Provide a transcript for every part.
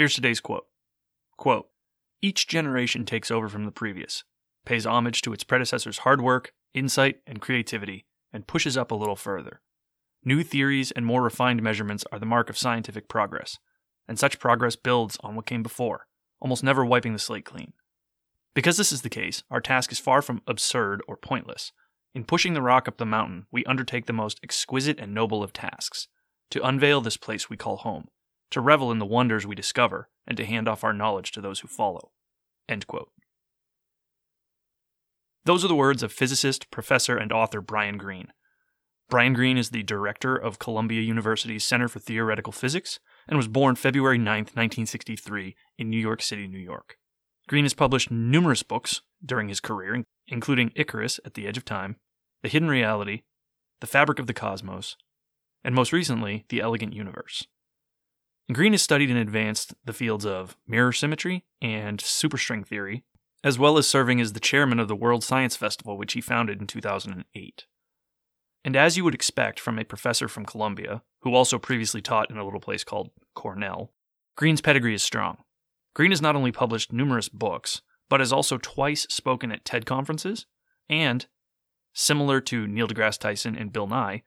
Here's today's quote. Quote, Each generation takes over from the previous, pays homage to its predecessor's hard work, insight, and creativity, and pushes up a little further. New theories and more refined measurements are the mark of scientific progress, and such progress builds on what came before, almost never wiping the slate clean. Because this is the case, our task is far from absurd or pointless. In pushing the rock up the mountain, we undertake the most exquisite and noble of tasks to unveil this place we call home, to revel in the wonders we discover, and to hand off our knowledge to those who follow. Those are the words of physicist, professor, and author Brian Greene. Brian Greene is the director of Columbia University's Center for Theoretical Physics and was born February 9, 1963, in New York City, New York. Greene has published numerous books during his career, including Icarus at the Edge of Time, The Hidden Reality, The Fabric of the Cosmos, and most recently, The Elegant Universe. Greene has studied and advanced the fields of mirror symmetry and superstring theory, as well as serving as the chairman of the World Science Festival, which he founded in 2008. And as you would expect from a professor from Columbia, who also previously taught in a little place called Cornell, Greene's pedigree is strong. Greene has not only published numerous books, but has also twice spoken at TED conferences, and, similar to Neil deGrasse Tyson and Bill Nye,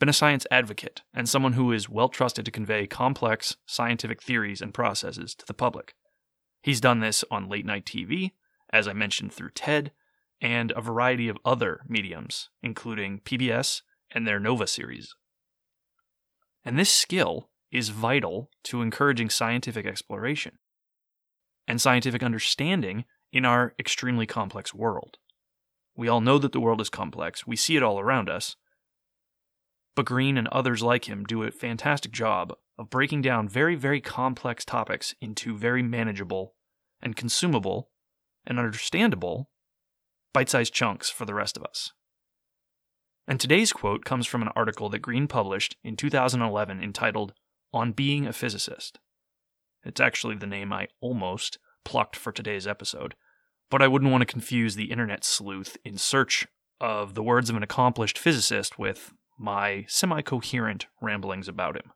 been a science advocate and someone who is well trusted to convey complex scientific theories and processes to the public. He's done this on late night TV, as I mentioned through TED, and a variety of other mediums, including PBS and their Nova series. And this skill is vital to encouraging scientific exploration and scientific understanding in our extremely complex world. We all know that the world is complex, we see it all around us, but Greene and others like him do a fantastic job of breaking down very, very complex topics into very manageable and consumable and understandable bite sized chunks for the rest of us. And today's quote comes from an article that Greene published in 2011 entitled On Being a Physicist. It's actually the name I almost plucked for today's episode, but I wouldn't want to confuse the internet sleuth in search of the words of an accomplished physicist with my semi coherent ramblings about him.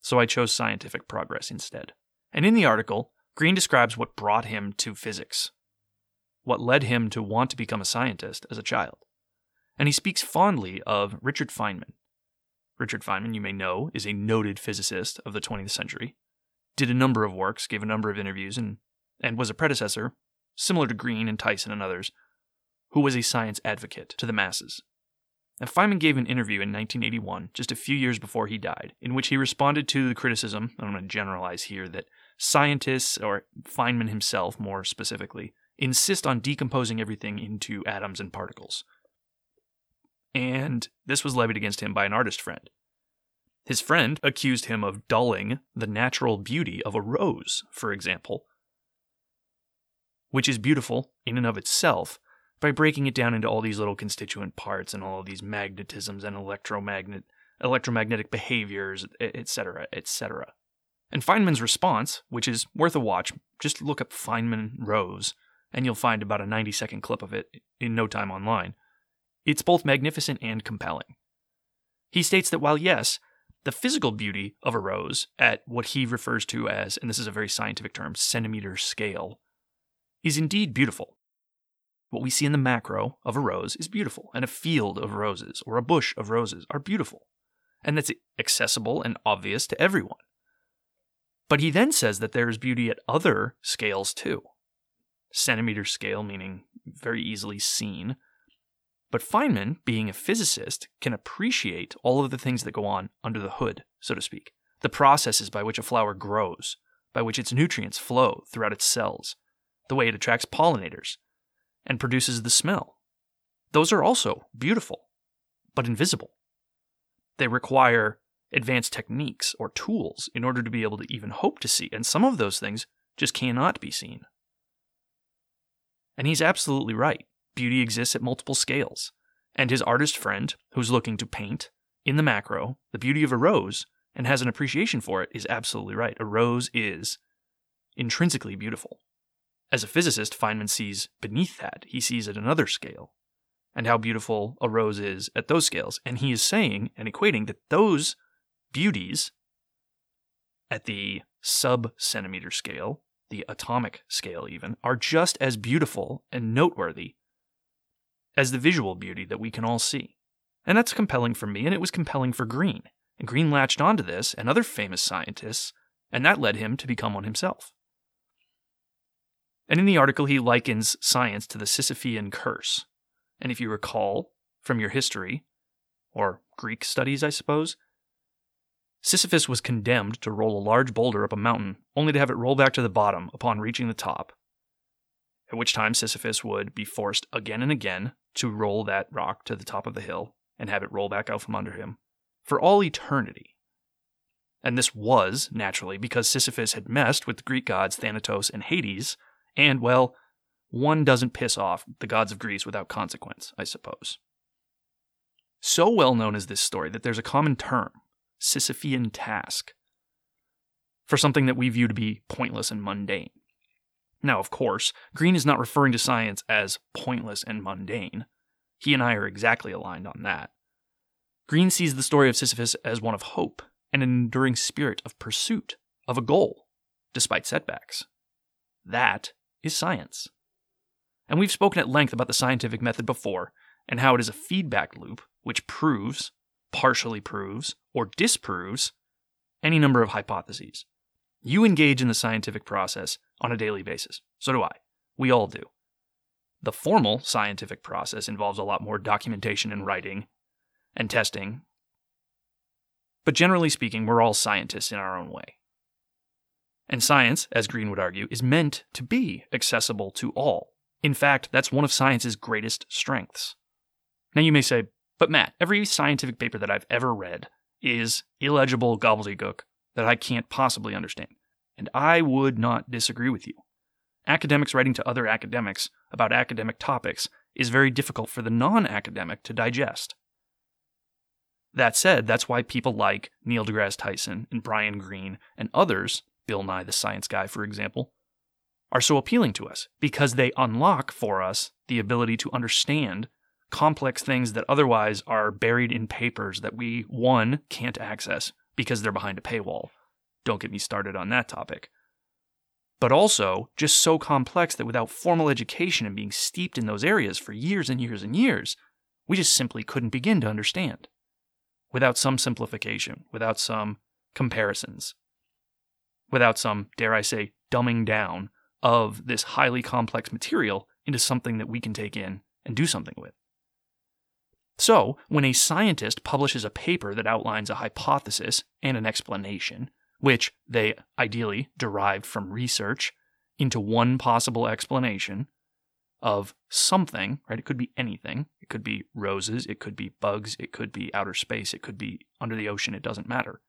So I chose scientific progress instead. And in the article, Greene describes what brought him to physics, what led him to want to become a scientist as a child. And he speaks fondly of Richard Feynman. Richard Feynman, you may know, is a noted physicist of the 20th century, did a number of works, gave a number of interviews, and, and was a predecessor, similar to Greene and Tyson and others, who was a science advocate to the masses. And Feynman gave an interview in 1981, just a few years before he died, in which he responded to the criticism, I'm going to generalize here, that scientists, or Feynman himself more specifically, insist on decomposing everything into atoms and particles. And this was levied against him by an artist friend. His friend accused him of dulling the natural beauty of a rose, for example, which is beautiful in and of itself, by breaking it down into all these little constituent parts and all of these magnetisms and electromagnet electromagnetic behaviors, etc., etc. And Feynman's response, which is worth a watch, just look up Feynman Rose, and you'll find about a 90 second clip of it in no time online. It's both magnificent and compelling. He states that while, yes, the physical beauty of a rose at what he refers to as, and this is a very scientific term, centimeter scale, is indeed beautiful. What we see in the macro of a rose is beautiful, and a field of roses or a bush of roses are beautiful, and that's accessible and obvious to everyone. But he then says that there is beauty at other scales too. Centimeter scale, meaning very easily seen. But Feynman, being a physicist, can appreciate all of the things that go on under the hood, so to speak. The processes by which a flower grows, by which its nutrients flow throughout its cells, the way it attracts pollinators, and produces the smell. Those are also beautiful, but invisible. They require advanced techniques or tools in order to be able to even hope to see. And some of those things just cannot be seen. And he's absolutely right. Beauty exists at multiple scales. And his artist friend, who's looking to paint in the macro the beauty of a rose and has an appreciation for it, is absolutely right. A rose is intrinsically beautiful. As a physicist, Feynman sees beneath that, he sees at another scale, and how beautiful a rose is at those scales. And he is saying and equating that those beauties at the sub centimeter scale, the atomic scale even, are just as beautiful and noteworthy as the visual beauty that we can all see. And that's compelling for me, and it was compelling for Greene. And Greene latched onto this and other famous scientists, and that led him to become one himself. And in the article, he likens science to the Sisyphean curse. And if you recall from your history, or Greek studies, I suppose, Sisyphus was condemned to roll a large boulder up a mountain, only to have it roll back to the bottom upon reaching the top. At which time Sisyphus would be forced again and again to roll that rock to the top of the hill and have it roll back out from under him for all eternity. And this was, naturally, because Sisyphus had messed with the Greek gods Thanatos and Hades, and, well, one doesn't piss off the gods of Greece without consequence, I suppose. So well known is this story that there's a common term, Sisyphean task, for something that we view to be pointless and mundane. Now, of course, Greene is not referring to science as pointless and mundane. He and I are exactly aligned on that. Greene sees the story of Sisyphus as one of hope and an enduring spirit of pursuit of a goal, despite setbacks. That is science. And we've spoken at length about the scientific method before and how it is a feedback loop which proves, partially proves, or disproves any number of hypotheses. You engage in the scientific process on a daily basis. So do I. We all do. The formal scientific process involves a lot more documentation and writing and testing. But generally speaking, we're all scientists in our own way. And science, as Greene would argue, is meant to be accessible to all. In fact, that's one of science's greatest strengths. Now you may say, but Matt, every scientific paper that I've ever read is illegible gobbledygook that I can't possibly understand. And I would not disagree with you. Academics writing to other academics about academic topics is very difficult for the non academic to digest. That said, that's why people like Neil deGrasse Tyson and Brian Greene and others, Bill Nye the Science Guy, for example, are so appealing to us because they unlock for us the ability to understand complex things that otherwise are buried in papers that we, one, can't access because they're behind a paywall. Don't get me started on that topic. But also, just so complex that without formal education and being steeped in those areas for years and years and years, we just simply couldn't begin to understand without some simplification, without some comparisons, without some, dare I say, dumbing down of this highly complex material into something that we can take in and do something with. So, when a scientist publishes a paper that outlines a hypothesis and an explanation, which they ideally derived from research into one possible explanation, of something, right? It could be anything. It could be roses, it could be bugs, it could be outer space, it could be under the ocean, it doesn't matter.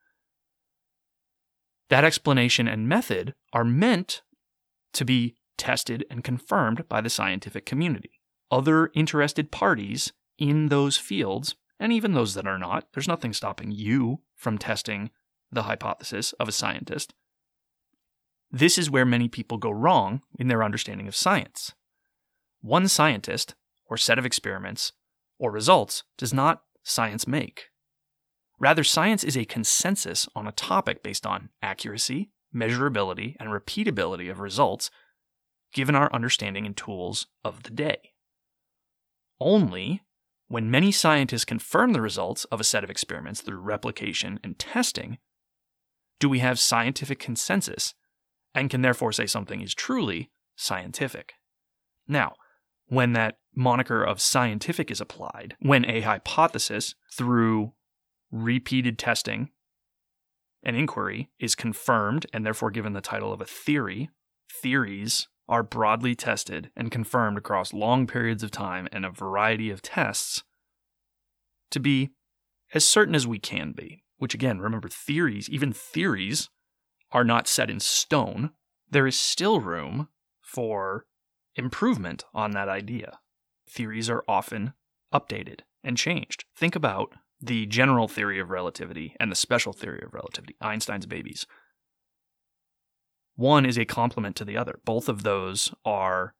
That explanation and method are meant to be tested and confirmed by the scientific community. Other interested parties in those fields, and even those that are not, there's nothing stopping you from testing the hypothesis of a scientist. This is where many people go wrong in their understanding of science. One scientist, or set of experiments, or results does not science make. Rather, science is a consensus on a topic based on accuracy, measurability, and repeatability of results given our understanding and tools of the day. Only when many scientists confirm the results of a set of experiments through replication and testing do we have scientific consensus and can therefore say something is truly scientific. Now, when that moniker of scientific is applied, when a hypothesis through repeated testing and inquiry is confirmed and therefore given the title of a theory, theories are broadly tested and confirmed across long periods of time and a variety of tests to be as certain as we can be. which again, remember theories, even theories are not set in stone, there is still room for improvement on that idea. Theories are often updated and changed. Think about the general theory of relativity and the special theory of relativity, Einstein's babies. One is a complement to the other. Both of those are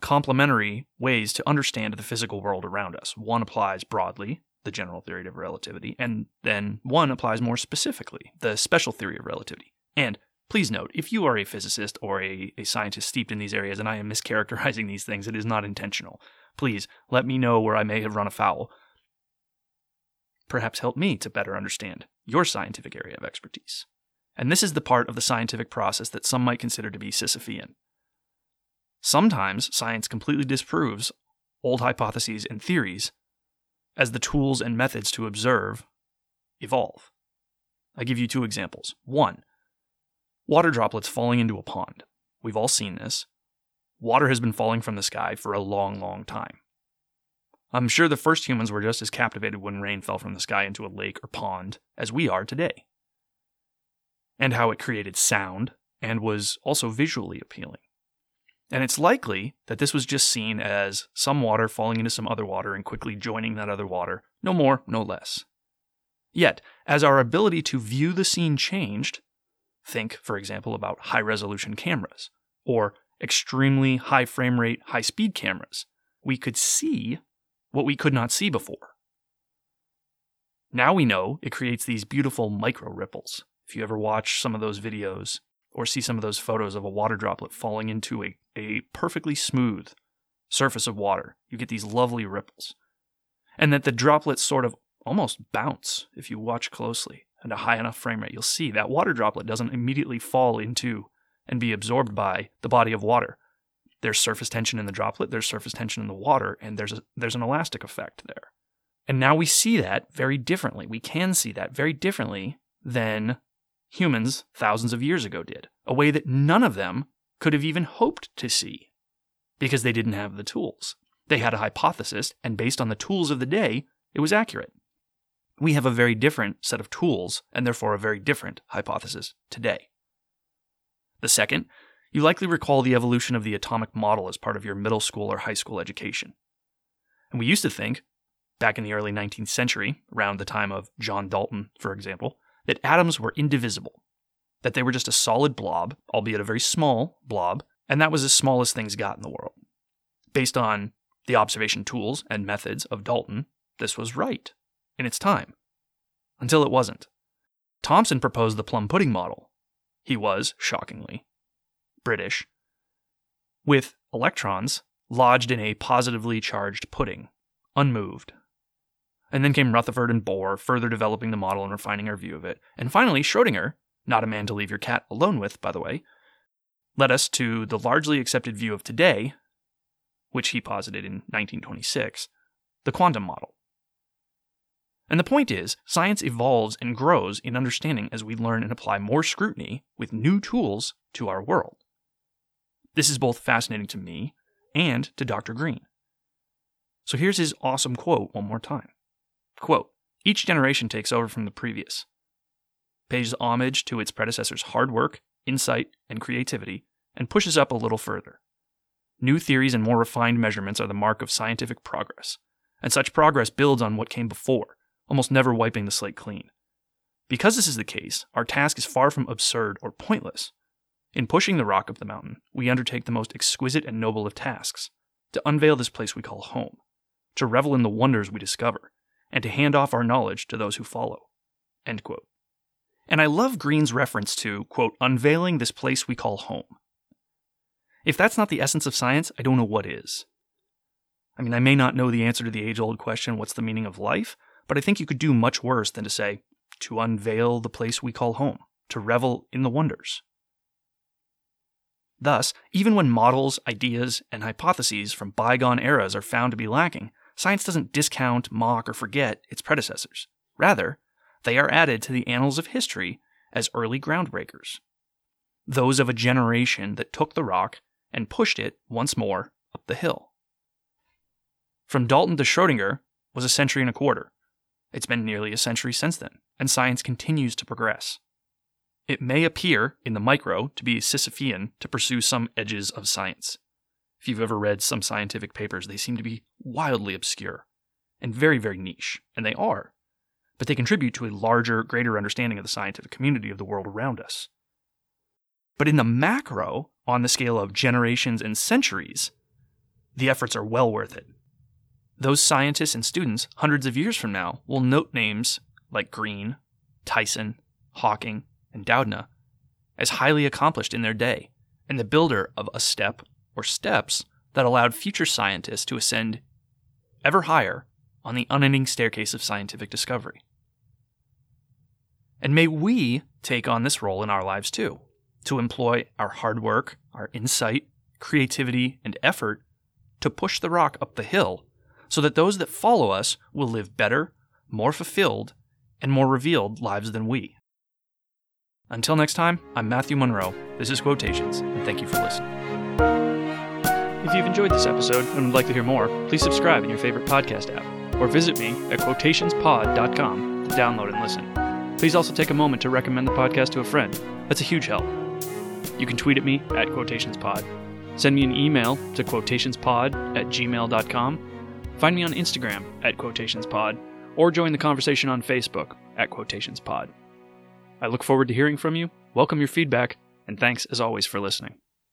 complementary ways to understand the physical world around us. One applies broadly, the general theory of relativity, and then one applies more specifically, the special theory of relativity. And please note, if you are a physicist or a, a scientist steeped in these areas and I am mischaracterizing these things, it is not intentional. Please let me know where I may have run afoul. Perhaps help me to better understand your scientific area of expertise. And this is the part of the scientific process that some might consider to be Sisyphean. Sometimes science completely disproves old hypotheses and theories as the tools and methods to observe evolve. I give you two examples. One, water droplets falling into a pond. We've all seen this. Water has been falling from the sky for a long, long time. I'm sure the first humans were just as captivated when rain fell from the sky into a lake or pond as we are today. And how it created sound and was also visually appealing. And it's likely that this was just seen as some water falling into some other water and quickly joining that other water, no more, no less. Yet, as our ability to view the scene changed, think, for example, about high resolution cameras or extremely high frame rate, high speed cameras, we could see what we could not see before. Now we know it creates these beautiful micro ripples. If you ever watch some of those videos or see some of those photos of a water droplet falling into a, a perfectly smooth surface of water, you get these lovely ripples. And that the droplets sort of almost bounce if you watch closely at a high enough frame rate. You'll see that water droplet doesn't immediately fall into and be absorbed by the body of water. There's surface tension in the droplet, there's surface tension in the water, and there's, a, there's an elastic effect there. And now we see that very differently. We can see that very differently than humans thousands of years ago did, a way that none of them could have even hoped to see because they didn't have the tools. They had a hypothesis, and based on the tools of the day, it was accurate. We have a very different set of tools, and therefore a very different hypothesis today. The second, you likely recall the evolution of the atomic model as part of your middle school or high school education. And we used to think, back in the early 19th century, around the time of John Dalton, for example, that atoms were indivisible, that they were just a solid blob, albeit a very small blob, and that was as small as things got in the world. Based on the observation tools and methods of Dalton, this was right in its time. Until it wasn't. Thomson proposed the plum pudding model. He was, shockingly, British, with electrons lodged in a positively charged pudding, unmoved, and then came Rutherford and Bohr, further developing the model and refining our view of it. And finally, Schrodinger, not a man to leave your cat alone with, by the way, led us to the largely accepted view of today, which he posited in 1926, the quantum model. And the point is, science evolves and grows in understanding as we learn and apply more scrutiny with new tools to our world. This is both fascinating to me and to Dr. Greene. So here's his awesome quote one more time. Quote Each generation takes over from the previous, pays homage to its predecessor's hard work, insight, and creativity, and pushes up a little further. New theories and more refined measurements are the mark of scientific progress, and such progress builds on what came before, almost never wiping the slate clean. Because this is the case, our task is far from absurd or pointless. In pushing the rock up the mountain, we undertake the most exquisite and noble of tasks to unveil this place we call home, to revel in the wonders we discover, and to hand off our knowledge to those who follow. And I love Greene's reference to, quote, unveiling this place we call home. If that's not the essence of science, I don't know what is. I mean, I may not know the answer to the age old question, what's the meaning of life? But I think you could do much worse than to say, to unveil the place we call home, to revel in the wonders. Thus, even when models, ideas, and hypotheses from bygone eras are found to be lacking, science doesn't discount, mock, or forget its predecessors. Rather, they are added to the annals of history as early groundbreakers. Those of a generation that took the rock and pushed it once more up the hill. From Dalton to Schrodinger was a century and a quarter. It's been nearly a century since then, and science continues to progress. It may appear in the micro to be Sisyphean to pursue some edges of science. If you've ever read some scientific papers, they seem to be wildly obscure and very, very niche, and they are. But they contribute to a larger, greater understanding of the scientific community of the world around us. But in the macro, on the scale of generations and centuries, the efforts are well worth it. Those scientists and students, hundreds of years from now, will note names like Greene, Tyson, Hawking, and Doudna as highly accomplished in their day, and the builder of a step or steps that allowed future scientists to ascend ever higher on the unending staircase of scientific discovery. And may we take on this role in our lives too, to employ our hard work, our insight, creativity, and effort to push the rock up the hill so that those that follow us will live better, more fulfilled, and more revealed lives than we. Until next time, I'm Matthew Monroe. This is Quotations, and thank you for listening. If you've enjoyed this episode and would like to hear more, please subscribe in your favorite podcast app or visit me at quotationspod.com to download and listen. Please also take a moment to recommend the podcast to a friend. That's a huge help. You can tweet at me at quotationspod. Send me an email to quotationspod at gmail.com. Find me on Instagram at quotationspod or join the conversation on Facebook at quotationspod. I look forward to hearing from you, welcome your feedback, and thanks as always for listening.